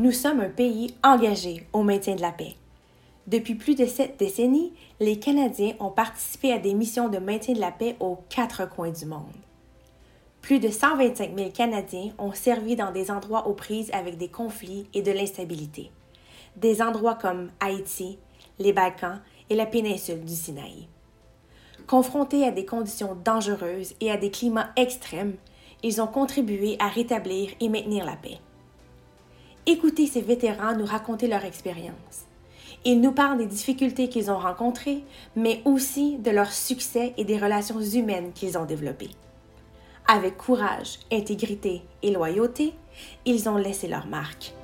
Nous sommes un pays engagé au maintien de la paix. Depuis plus de sept décennies, les Canadiens ont participé à des missions de maintien de la paix aux quatre coins du monde. Plus de 125 000 Canadiens ont servi dans des endroits aux prises avec des conflits et de l'instabilité. Des endroits comme Haïti, les Balkans et la péninsule du Sinaï. Confrontés à des conditions dangereuses et à des climats extrêmes, ils ont contribué à rétablir et maintenir la paix. Écoutez ces vétérans nous raconter leur expérience. Ils nous parlent des difficultés qu'ils ont rencontrées, mais aussi de leurs succès et des relations humaines qu'ils ont développées. Avec courage, intégrité et loyauté, ils ont laissé leur marque.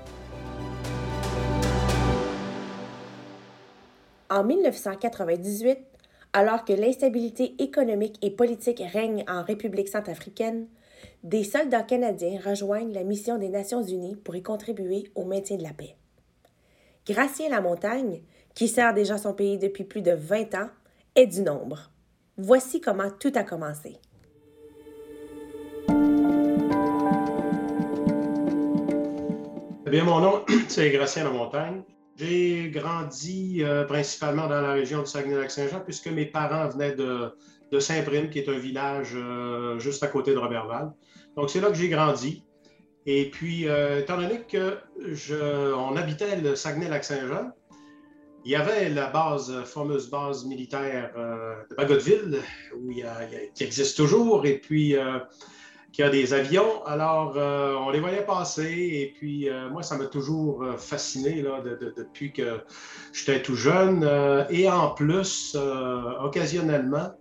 En 1998, alors que l'instabilité économique et politique règne en République centrafricaine, des soldats canadiens rejoignent la mission des Nations unies pour y contribuer au maintien de la paix. Gracien Lamontagne, qui sert déjà son pays depuis plus de 20 ans, est du nombre. Voici comment tout a commencé. Eh bien, mon nom, c'est Gracien Lamontagne. J'ai grandi euh, principalement dans la région de Saguenay-Lac-Saint-Jean, puisque mes parents venaient de, Saint-Prime, qui est un village euh, juste à côté de Robertval. Donc, c'est là que j'ai grandi. Et puis, euh, étant donné qu'on habitait le Saguenay-Lac-Saint-Jean, il y avait la base, fameuse base militaire de Bagotville, qui existe toujours, et puis qui a des avions. Alors, on les voyait passer, et puis moi, ça m'a toujours fasciné là, depuis que j'étais tout jeune. et en plus, occasionnellement,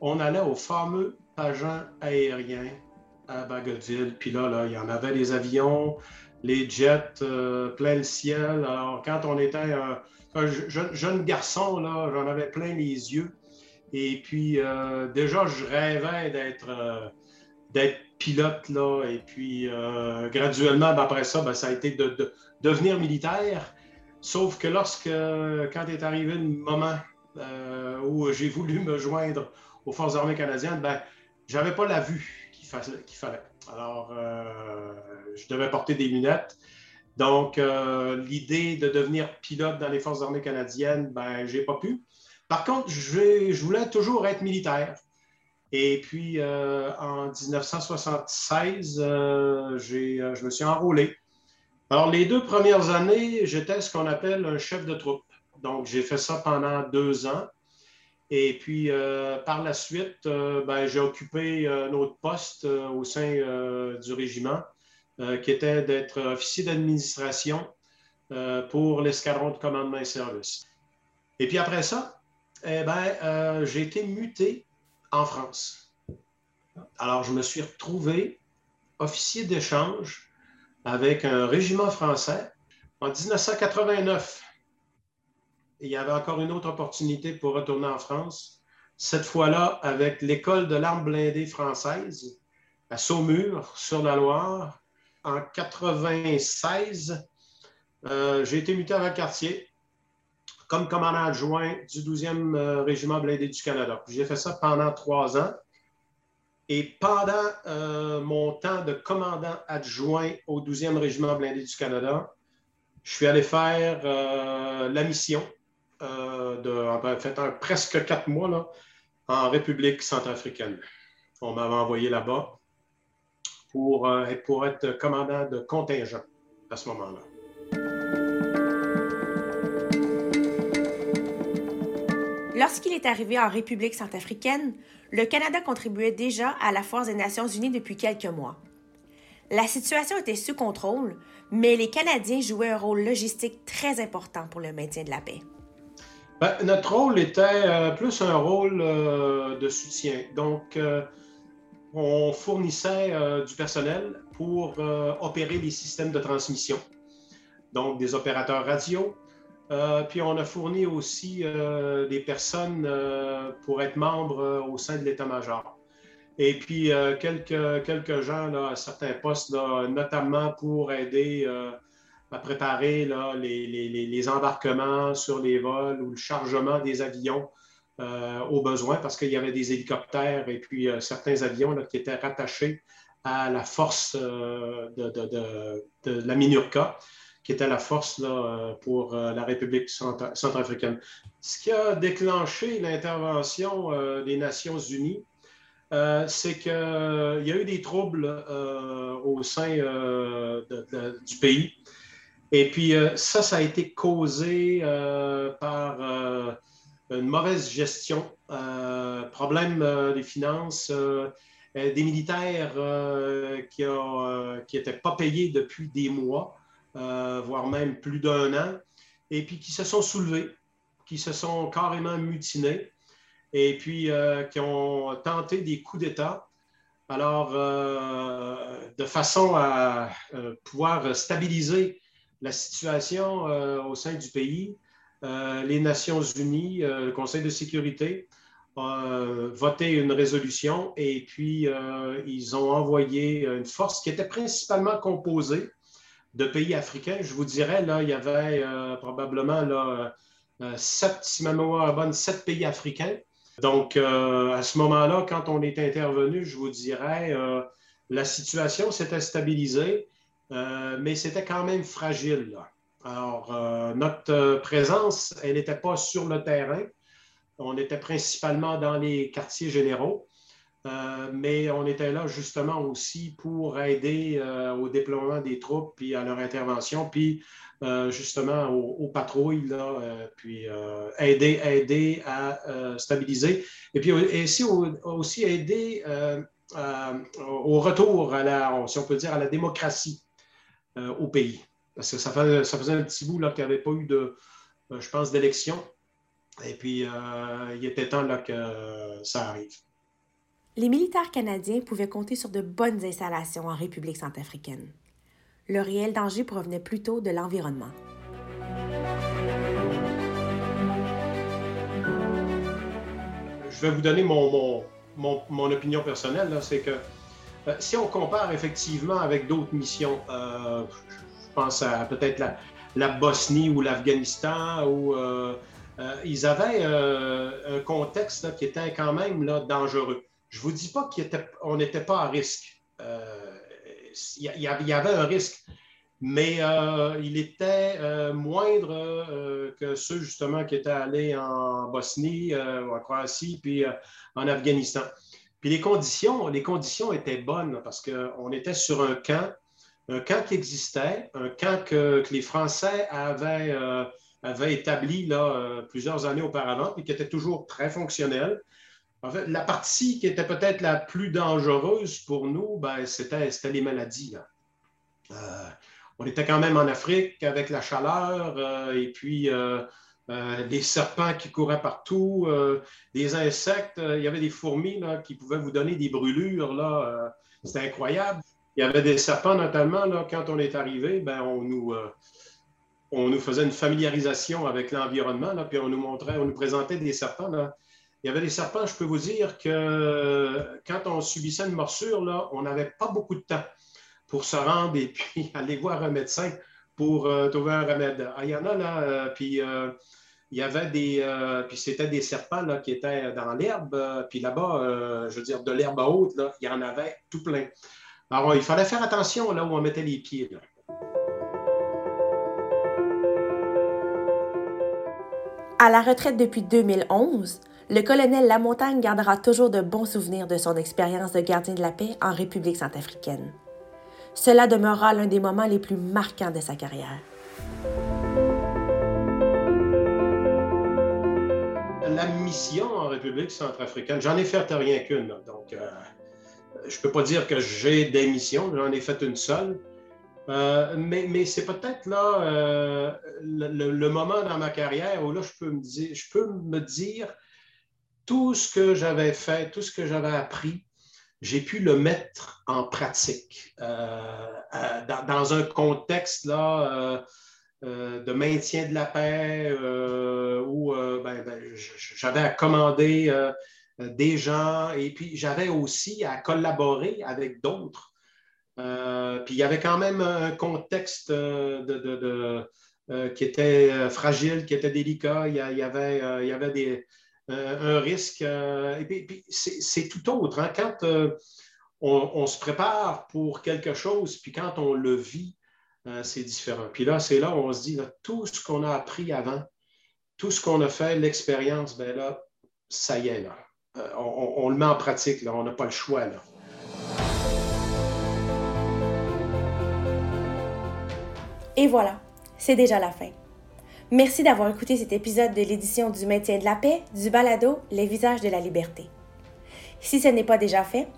on allait au fameux agent aérien à Bagotville. Puis là, là, il y en avait des avions, les jets euh, plein le ciel. Alors, quand on était un, jeune, garçon, là, j'en avais plein les yeux. Et puis, euh, déjà, je rêvais d'être euh, d'être pilote, là. Et puis, graduellement, ben, après ça, ben, ça a été de, devenir militaire. Sauf que lorsque, quand est arrivé le moment où j'ai voulu me joindre aux Forces armées canadiennes, ben, j'avais pas la vue qu'il fallait. Alors, euh, je devais porter des lunettes. Donc, euh, l'idée de devenir pilote dans les Forces armées canadiennes, ben, j'ai pas pu. Par contre, je voulais toujours être militaire. Et puis, euh, en 1976, je me suis enrôlé. Alors, les deux premières années, j'étais ce qu'on appelle un chef de troupe. Donc, j'ai fait ça pendant deux ans. Et puis, euh, par la suite, euh, ben, j'ai occupé un autre poste euh, au sein du régiment, qui était d'être officier d'administration pour l'escadron de commandement et service. Et puis après ça, eh ben, j'ai été muté en France. Alors, je me suis retrouvé officier d'échange avec un régiment français en 1989 il y avait encore une autre opportunité pour retourner en France, cette fois-là avec l'école de l'arme blindée française à Saumur, sur la Loire. En 96, euh, j'ai été muté à quartier comme commandant adjoint du 12e euh, régiment blindé du Canada. J'ai fait ça pendant trois ans. Et pendant euh, mon temps de commandant adjoint au 12e régiment blindé du Canada, je suis allé faire la mission euh, de, fait un, presque quatre mois là, en République centrafricaine. On m'avait envoyé là-bas pour, euh, pour être commandant de contingent à ce moment-là. Lorsqu'il est arrivé en République centrafricaine, le Canada contribuait déjà à la Force des Nations unies depuis quelques mois. La situation était sous contrôle, mais les Canadiens jouaient un rôle logistique très important pour le maintien de la paix. Ben, notre rôle était euh, plus un rôle euh, de soutien. Donc, euh, on fournissait du personnel pour opérer les systèmes de transmission, donc des opérateurs radio. Puis on a fourni aussi des personnes pour être membres au sein de l'état-major. Et puis quelques, quelques gens à certains postes, notamment pour aider à préparer les, embarquements sur les vols ou le chargement des avions euh, au besoin parce qu'il y avait des hélicoptères et puis euh, certains avions qui étaient rattachés à la force euh, de, de, de, la MINURCA, qui était la force là, pour la République centrafricaine. Ce qui a déclenché l'intervention des Nations unies, c'est qu'il y a eu des troubles au sein du pays. Et puis ça, ça a été causé par une mauvaise gestion, problème des finances, des militaires qui n'étaient pas payés depuis des mois, voire même plus d'un an, et puis qui se sont soulevés, qui se sont carrément mutinés, et puis qui ont tenté des coups d'État. Alors, de façon à pouvoir stabiliser la situation au sein du pays, les Nations unies, le Conseil de sécurité, euh, voté une résolution et puis euh, ils ont envoyé une force qui était principalement composée de pays africains. Je vous dirais, là, il y avait euh, probablement là, sept, si ma mémoire est bonne, sept pays africains. Donc, à ce moment-là, quand on est intervenu, je vous dirais, la situation s'était stabilisée, mais c'était quand même fragile. Alors, notre présence, elle n'était pas sur le terrain. On était principalement dans les quartiers généraux, euh, mais on était là justement aussi pour aider euh, au déploiement des troupes, puis à leur intervention, puis euh, justement aux, patrouilles, puis aider, aider à stabiliser. Et puis aussi, aussi aider au retour à la, si on peut dire, à la démocratie au pays. Parce que ça faisait, ça faisait un petit bout qu'il n'y avait pas eu de, je pense, d'élection. Et puis, il était temps là, que ça arrive. Les militaires canadiens pouvaient compter sur de bonnes installations en République centrafricaine. Le réel danger provenait plutôt de l'environnement. Je vais vous donner mon, mon, mon, opinion personnelle. C'est que euh, si on compare effectivement avec d'autres missions, euh, je pense à peut-être la, Bosnie ou l'Afghanistan ou euh, ils avaient un contexte qui était quand même là, dangereux. Je ne vous dis pas qu'on n'était pas à risque. Euh, il y, avait un risque, mais il était moindre que ceux justement qui étaient allés en Bosnie, en Croatie, puis en Afghanistan. Puis les conditions, les conditions étaient bonnes parce qu'on était sur un camp, un camp qui existait, un camp que, les Français avaient avait établi là, euh, plusieurs années auparavant et qui était toujours très fonctionnel. En fait, la partie qui était peut-être la plus dangereuse pour nous, ben, c'était, les maladies. Euh, on était quand même en Afrique avec la chaleur euh, et puis des serpents qui couraient partout, des insectes. il y avait des fourmis qui pouvaient vous donner des brûlures. Là, c'était incroyable. Il y avait des serpents, notamment, là, quand on est arrivé, ben, on nous on nous faisait une familiarisation avec l'environnement, puis on nous montrait, on nous présentait des serpents. Il y avait des serpents, je peux vous dire que quand on subissait une morsure, là, on n'avait pas beaucoup de temps pour se rendre et puis aller voir un médecin pour euh, trouver un remède. Ah, il y en a là, euh, puis euh, il y avait des, puis c'était des serpents là, qui étaient dans l'herbe, puis là-bas, je veux dire, de l'herbe haute, là, il y en avait tout plein. Alors, il fallait faire attention là où on mettait les pieds. À la retraite depuis 2011, le colonel Lamontagne gardera toujours de bons souvenirs de son expérience de gardien de la paix en République centrafricaine. Cela demeurera l'un des moments les plus marquants de sa carrière. La mission en République centrafricaine, j'en ai fait rien qu'une, donc euh, je ne peux pas dire que j'ai des missions, j'en ai fait une seule. Euh, mais, c'est peut-être là euh, le, moment dans ma carrière où là, je peux me dire tout ce que j'avais fait, tout ce que j'avais appris, j'ai pu le mettre en pratique euh, dans, un contexte là, de maintien de la paix où ben, ben, j'avais à commander des gens et puis j'avais aussi à collaborer avec d'autres euh, puis il y avait quand même un contexte euh, euh, qui était fragile, qui était délicat. Il y avait des, un risque. et puis, c'est tout autre. Hein. Quand on, se prépare pour quelque chose, puis quand on le vit, euh, c'est différent. Puis là, c'est là où on se dit, tout ce qu'on a appris avant, tout ce qu'on a fait, l'expérience, ben là, ça y est, là. Euh, on, le met en pratique, là. On n'a pas le choix, là. Et voilà, c'est déjà la fin. Merci d'avoir écouté cet épisode de l'édition du maintien de la paix du balado Les visages de la liberté. Si ce n'est pas déjà fait,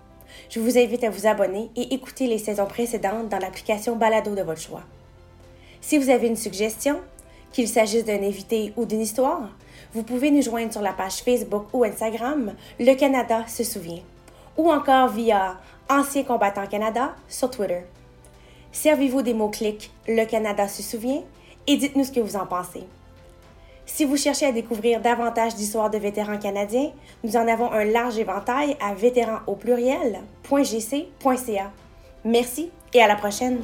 je vous invite à vous abonner et écouter les saisons précédentes dans l'application Balado de votre choix. Si vous avez une suggestion, qu'il s'agisse d'un invité ou d'une histoire, vous pouvez nous joindre sur la page Facebook ou Instagram Le Canada se souvient ou encore via Ancien combattant Canada sur Twitter. Servez-vous des mots-clics Le Canada se souvient et dites-nous ce que vous en pensez. Si vous cherchez à découvrir davantage d'histoires de vétérans canadiens, nous en avons un large éventail à vétérans au pluriel.gc.ca. Merci et à la prochaine!